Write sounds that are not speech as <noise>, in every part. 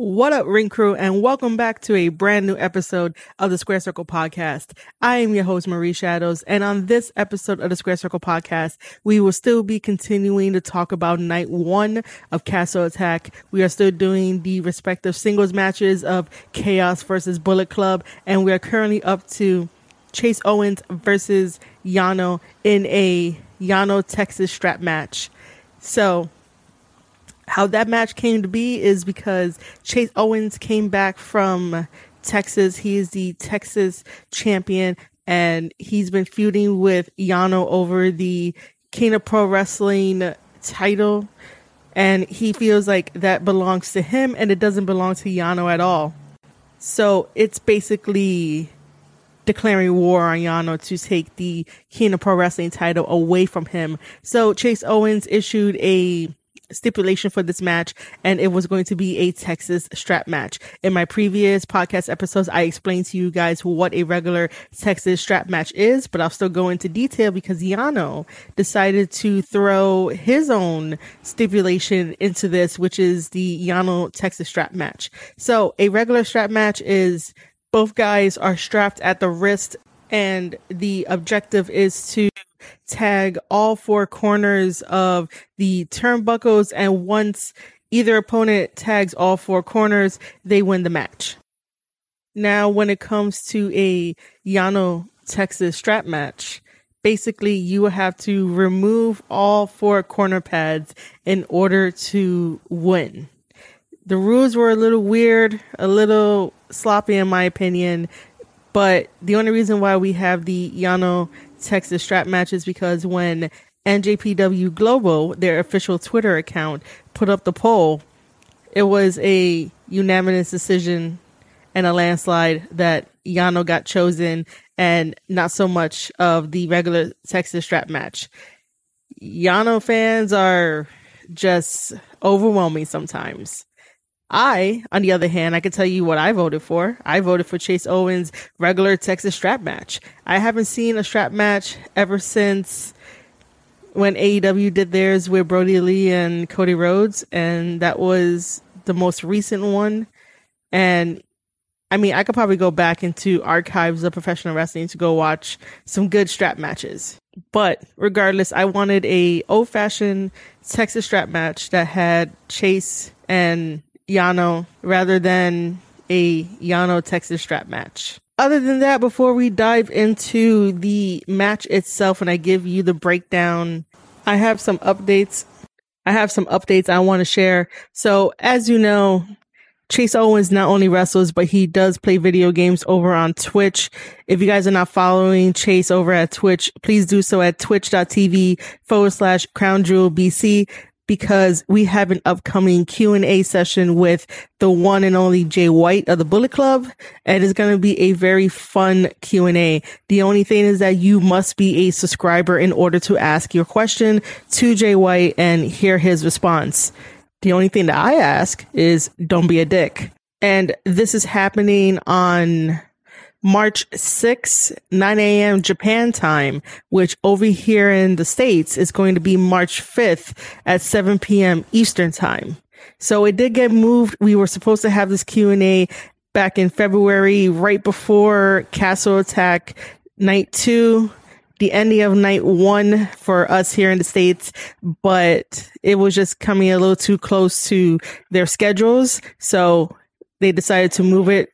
What up, Ring Crew, and welcome back to a brand new episode of the Square Circle Podcast. I am your host, Marie Shadows, and on this episode of the Square Circle Podcast, we will still be continuing to talk about night one of Castle Attack. We are still doing the respective singles matches of Chaos versus Bullet Club, and we are currently up to Chase Owens versus Yano in a Yano Texas strap match. So, how that match came to be is because Chase Owens came back from Texas. He is the Texas champion and he's been feuding with Yano over the King of Pro Wrestling title. And he feels like that belongs to him and it doesn't belong to Yano at all. So it's basically declaring war on Yano to take the King of Pro Wrestling title away from him. So Chase Owens issued a stipulation for this match and it was going to be a Texas strap match. In my previous podcast episodes, I explained to you guys what a regular Texas strap match is, but I'll still go into detail because Yano decided to throw his own stipulation into this, which is the Yano Texas strap match. So a regular strap match is both guys are strapped at the wrist and the objective is to tag all four corners of the turnbuckles and once either opponent tags all four corners, they win the match. Now, when it comes to a Yano Texas strap match, basically you have to remove all four corner pads in order to win. The rules were a little weird, a little sloppy in my opinion, but the only reason why we have the Yano Texas strap match is because when NJPW Global, their official Twitter account, put up the poll, it was a unanimous decision and a landslide that Yano got chosen and not so much of the regular Texas strap match. Yano fans are just overwhelming sometimes. I, on the other hand, I can tell you what I voted for. I voted for Chase Owens' regular Texas strap match. I haven't seen a strap match ever since when AEW did theirs with Brodie Lee and Cody Rhodes, and that was the most recent one. And I mean, I could probably go back into archives of professional wrestling to go watch some good strap matches. But regardless, I wanted a old fashioned Texas strap match that had Chase and Yano rather than a Yano Texas strap match. Other than that, before we dive into the match itself and I give you the breakdown, I have some updates. I have some updates I want to share. So, as you know, Chase Owens not only wrestles, but he does play video games over on Twitch. If you guys are not following Chase over at Twitch, please do so at twitch.tv forward slash crown jewel BC because we have an upcoming Q&A session with the one and only Jay White of the Bullet Club and it's going to be a very fun Q&A. The only thing is that you must be a subscriber in order to ask your question to Jay White and hear his response. The only thing that I ask is don't be a dick. And this is happening on March 6, 9 a.m. Japan time, which over here in the States is going to be March 5th at 7 p.m. Eastern time. So it did get moved. We were supposed to have this Q&A back in February, right before Castle Attack Night 2, the ending of Night 1 for us here in the States, but it was just coming a little too close to their schedules. So they decided to move it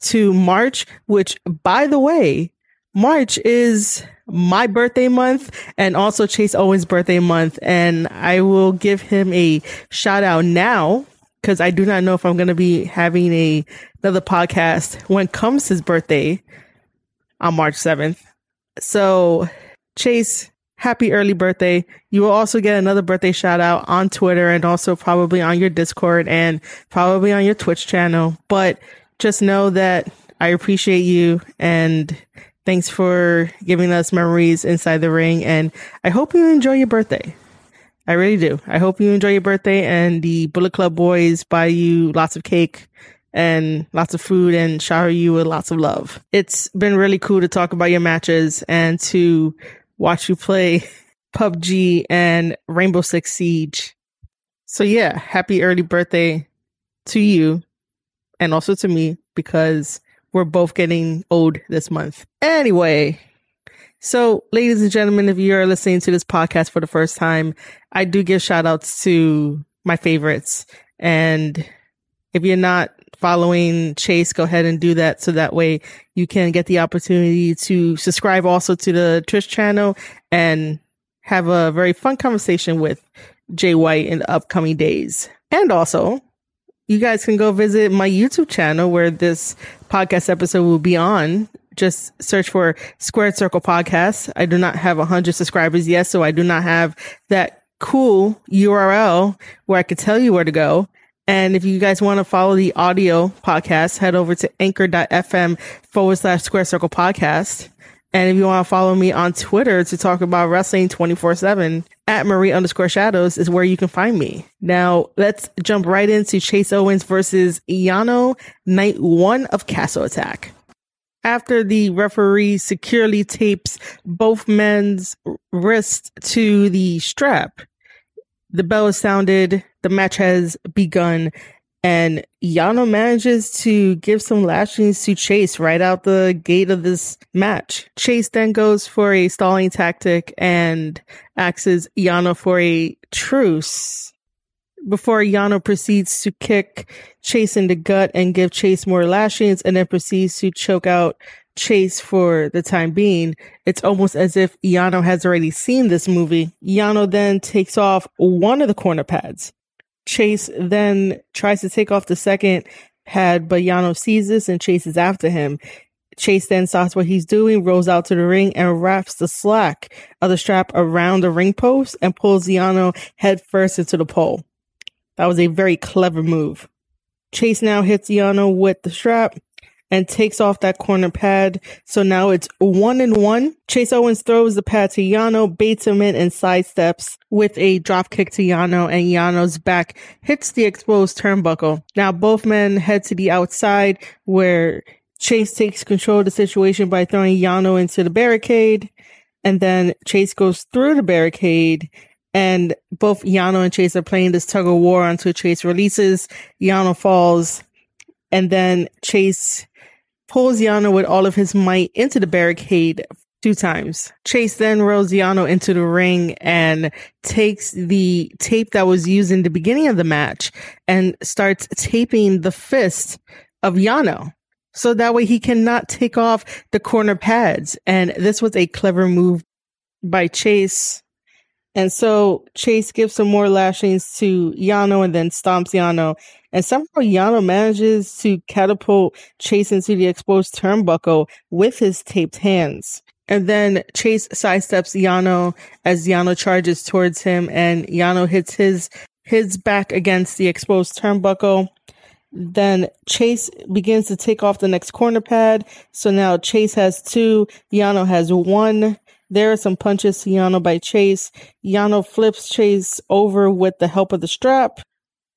to March, which by the way, March is my birthday month and also Chase Owens' birthday month. And I will give him a shout out now because I do not know if I'm going to be having a another podcast when comes his birthday on March 7th. So Chase, happy early birthday. You will also get another birthday shout out on Twitter and also probably on your Discord and probably on your Twitch channel. But just know that I appreciate you and thanks for giving us memories inside the ring. And I hope you enjoy your birthday. I really do. I hope you enjoy your birthday and the Bullet Club boys buy you lots of cake and lots of food and shower you with lots of love. It's been really cool to talk about your matches and to watch you play <laughs> PUBG and Rainbow Six Siege. So yeah, happy early birthday to you and also to me because we're both getting old this month. Anyway, so ladies and gentlemen, if you're listening to this podcast for the first time, I do give shout outs to my favorites. And if you're not following Chase, go ahead and do that so that way you can get the opportunity to subscribe also to the Twitch channel and have a very fun conversation with Jay White in the upcoming days. And also, you guys can go visit my YouTube channel where this podcast episode will be on. Just search for Squared Circle Podcast. I do not have 100 subscribers yet, so I do not have that cool URL where I could tell you where to go. And if you guys want to follow the audio podcast, head over to anchor.fm forward slash square circle podcast. And if you want to follow me on Twitter to talk about wrestling 24 7, at Marie underscore shadows is where you can find me. Now let's jump right into Chase Owens versus Yano, night one of Castle Attack. After the referee securely tapes both men's wrists to the strap, the bell is sounded, the match has begun, and Yano manages to give some lashings to Chase right out the gate of this match. Chase then goes for a stalling tactic and asks Yano for a truce before Yano proceeds to kick Chase in the gut and give Chase more lashings and then proceeds to choke out Chase for the time being. It's almost as if Yano has already seen this movie. Yano then takes off one of the corner pads. Chase then tries to take off the second pad, but Yano sees this and chases after him. Chase then stops what he's doing, rolls out to the ring, and wraps the slack of the strap around the ring post and pulls Yano head first into the pole. That was a very clever move. Chase now hits Yano with the strap and takes off that corner pad. So now it's one and one. Chase Owens throws the pad to Yano, baits him in and sidesteps with a drop kick to Yano and Yano's back hits the exposed turnbuckle. Now both men head to the outside where Chase takes control of the situation by throwing Yano into the barricade. And then Chase goes through the barricade and both Yano and Chase are playing this tug of war until Chase releases. Yano falls and then Chase pulls Yano with all of his might into the barricade two times. Chase then rolls Yano into the ring and takes the tape that was used in the beginning of the match and starts taping the fist of Yano. So that way he cannot take off the corner pads. And this was a clever move by Chase. And so Chase gives some more lashings to Yano and then stomps Yano and somehow Yano manages to catapult Chase into the exposed turnbuckle with his taped hands. And then Chase sidesteps Yano as Yano charges towards him and Yano hits his his back against the exposed turnbuckle. Then Chase begins to take off the next corner pad. So now Chase has two, Yano has one. There are some punches to Yano by Chase. Yano flips Chase over with the help of the strap.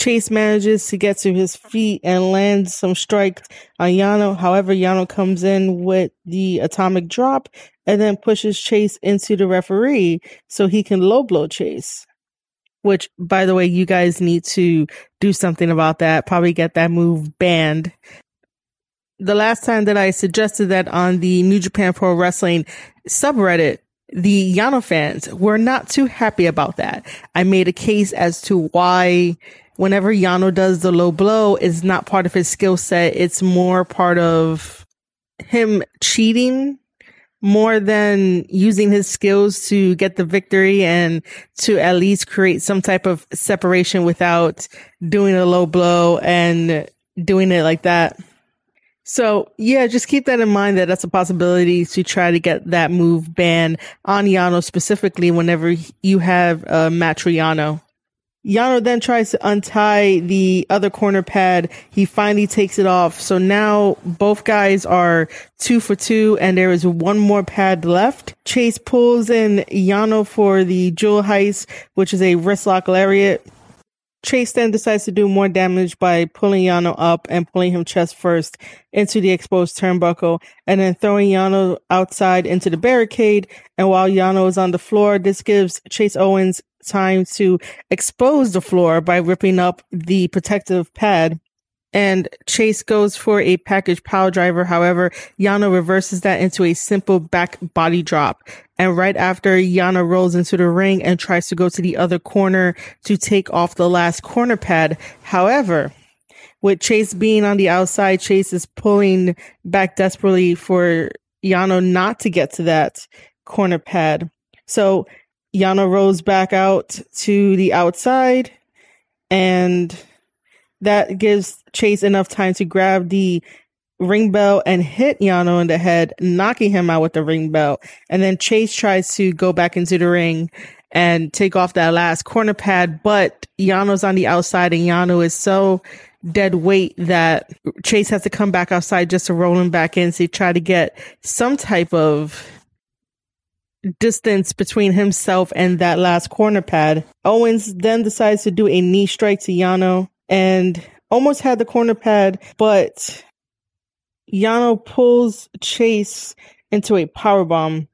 Chase manages to get to his feet and lands some strikes on Yano. However, Yano comes in with the atomic drop and then pushes Chase into the referee so he can low blow Chase. Which, by the way, you guys need to do something about that. Probably get that move banned. The last time that I suggested that on the New Japan Pro Wrestling subreddit, the Yano fans were not too happy about that. I made a case as to why whenever Yano does the low blow, is not part of his skill set. It's more part of him cheating more than using his skills to get the victory and to at least create some type of separation without doing a low blow and doing it like that. So yeah, just keep that in mind that that's a possibility to try to get that move banned on Yano specifically whenever you have a for Yano. Then tries to untie the other corner pad. He finally takes it off. So now both guys are two for two and there is one more pad left. Chase pulls in Yano for the jewel heist, which is a wristlock lariat. Chase then decides to do more damage by pulling Yano up and pulling him chest first into the exposed turnbuckle and then throwing Yano outside into the barricade. And while Yano is on the floor, this gives Chase Owens time to expose the floor by ripping up the protective pad. and Chase goes for a package piledriver. However, Yano reverses that into a simple back body drop. And right after Yano rolls into the ring and tries to go to the other corner to take off the last corner pad. However, with Chase being on the outside, Chase is pulling back desperately for Yano not to get to that corner pad. So Yano rolls back out to the outside and that gives Chase enough time to grab the ring bell and hit Yano in the head, knocking him out with the ring bell. And then Chase tries to go back into the ring and take off that last corner pad, but Yano's on the outside and Yano is so dead weight that Chase has to come back outside just to roll him back in to try to get some type of distance between himself and that last corner pad. Owens then decides to do a knee strike to Yano and almost had the corner pad, but Yano pulls Chase into a power bomb.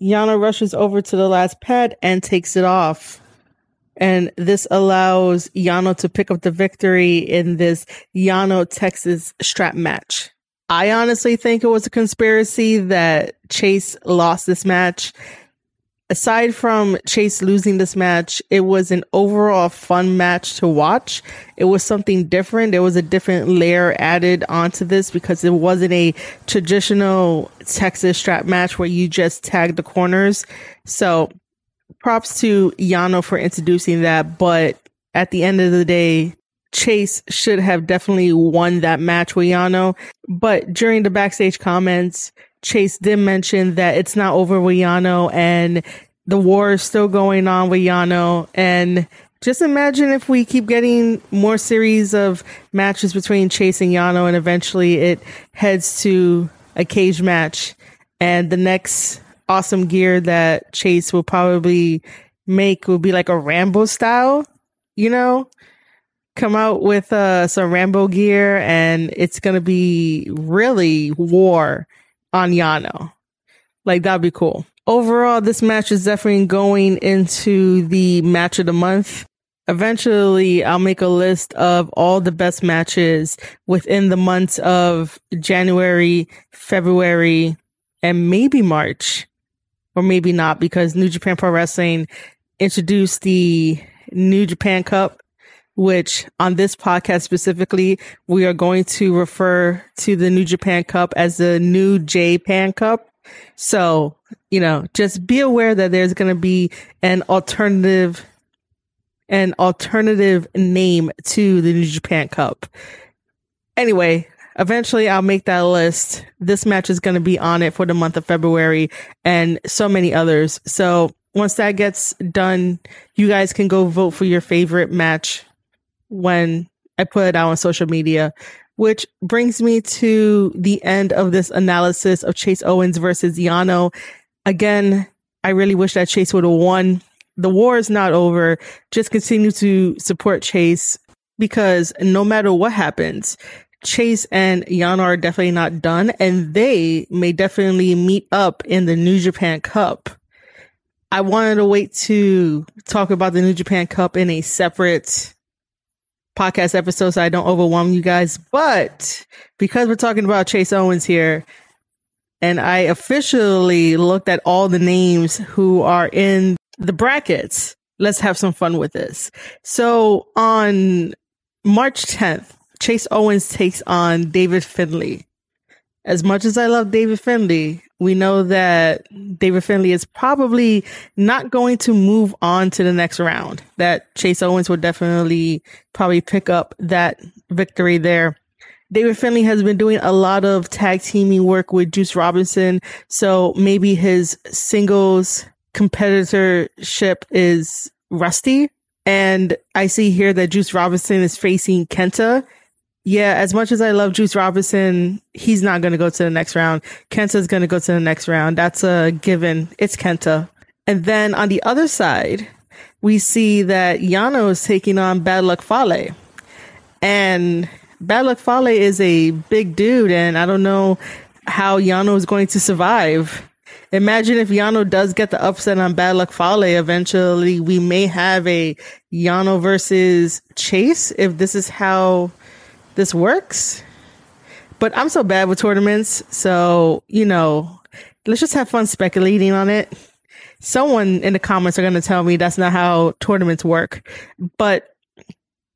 Yano rushes over to the last pad and takes it off. And this allows Yano to pick up the victory in this Yano Texas strap match. I honestly think it was a conspiracy that Chase lost this match aside from Chase losing this match, it was an overall fun match to watch. It was something different. There was a different layer added onto this because it wasn't a traditional Texas strap match where you just tag the corners. So props to Yano for introducing that. But at the end of the day, Chase should have definitely won that match with Yano. But during the backstage comments, Chase did mention that it's not over with Yano and the war is still going on with Yano. And just imagine if we keep getting more series of matches between Chase and Yano and eventually it heads to a cage match. And the next awesome gear that Chase will probably make will be like a Rambo style, you know? Come out with uh, some Rambo gear and it's to be really war on Yano. Like that'd be cool. Overall, this match is definitely going into the match of the month. Eventually, I'll make a list of all the best matches within the months of January, February, and maybe March, or maybe not, because New Japan Pro Wrestling introduced the New Japan Cup which on this podcast specifically, we are going to refer to the New Japan Cup as the New Japan Cup. So, you know, just be aware that there's going to be an alternative, an alternative name to the New Japan Cup. Anyway, eventually I'll make that list. This match is going to be on it for the month of February and so many others. So once that gets done, you guys can go vote for your favorite match when I put it out on social media, which brings me to the end of this analysis of Chase Owens versus Yano. Again, I really wish that Chase would have won. The war is not over. Just continue to support Chase because no matter what happens, Chase and Yano are definitely not done and they may definitely meet up in the New Japan Cup. I wanted to wait to talk about the New Japan Cup in a separate podcast episode so I don't overwhelm you guys. But because we're talking about Chase Owens here, and I officially looked at all the names who are in the brackets, let's have some fun with this. So on March 10th, Chase Owens takes on David Finlay. As much as I love David Finlay, we know that David Finlay is probably not going to move on to the next round. That Chase Owens would definitely probably pick up that victory there. David Finlay has been doing a lot of tag teaming work with Juice Robinson, so maybe his singles competitorship is rusty. And I see here that Juice Robinson is facing Kenta yeah, as much as I love Juice Robinson, he's not going to go to the next round. Kenta's going to go to the next round. That's a given. It's Kenta. And then on the other side, we see that Yano is taking on Bad Luck Fale. And Bad Luck Fale is a big dude, and I don't know how Yano is going to survive. Imagine if Yano does get the upset on Bad Luck Fale, eventually we may have a Yano versus Chase if this is how this works. But I'm so bad with tournaments, so you know, let's just have fun speculating on it. Someone in the comments are going to tell me that's not how tournaments work, but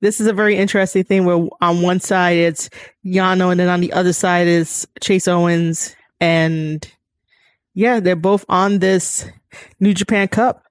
this is a very interesting thing where on one side it's Yano and then on the other side is Chase Owens and yeah, they're both on this New Japan Cup.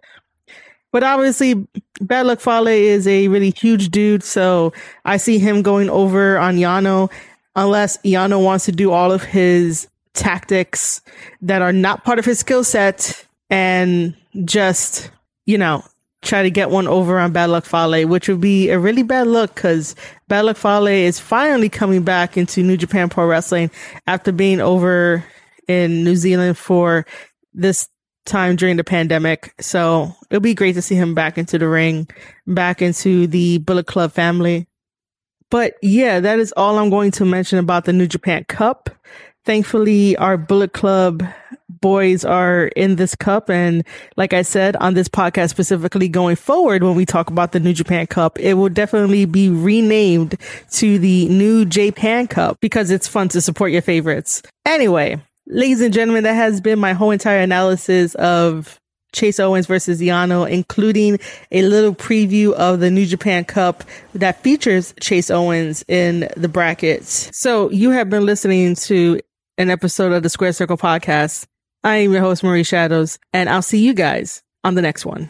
But obviously, Bad Luck Fale is a really huge dude, so I see him going over on Yano unless Yano wants to do all of his tactics that are not part of his skill set and just, you know, try to get one over on Bad Luck Fale, which would be a really bad look because Bad Luck Fale is finally coming back into New Japan Pro Wrestling after being over in New Zealand for this time during the pandemic. So it'll be great to see him back into the ring, back into the Bullet Club family. But yeah, that is all I'm going to mention about the New Japan Cup. Thankfully, our Bullet Club boys are in this cup. And like I said on this podcast specifically going forward, when we talk about the New Japan Cup, it will definitely be renamed to the New Japan Cup because it's fun to support your favorites. Anyway, ladies and gentlemen, that has been my whole entire analysis of Chase Owens versus Yano, including a little preview of the New Japan Cup that features Chase Owens in the brackets. So you have been listening to an episode of the Square Circle podcast. I am your host, Marie Shadows, and I'll see you guys on the next one.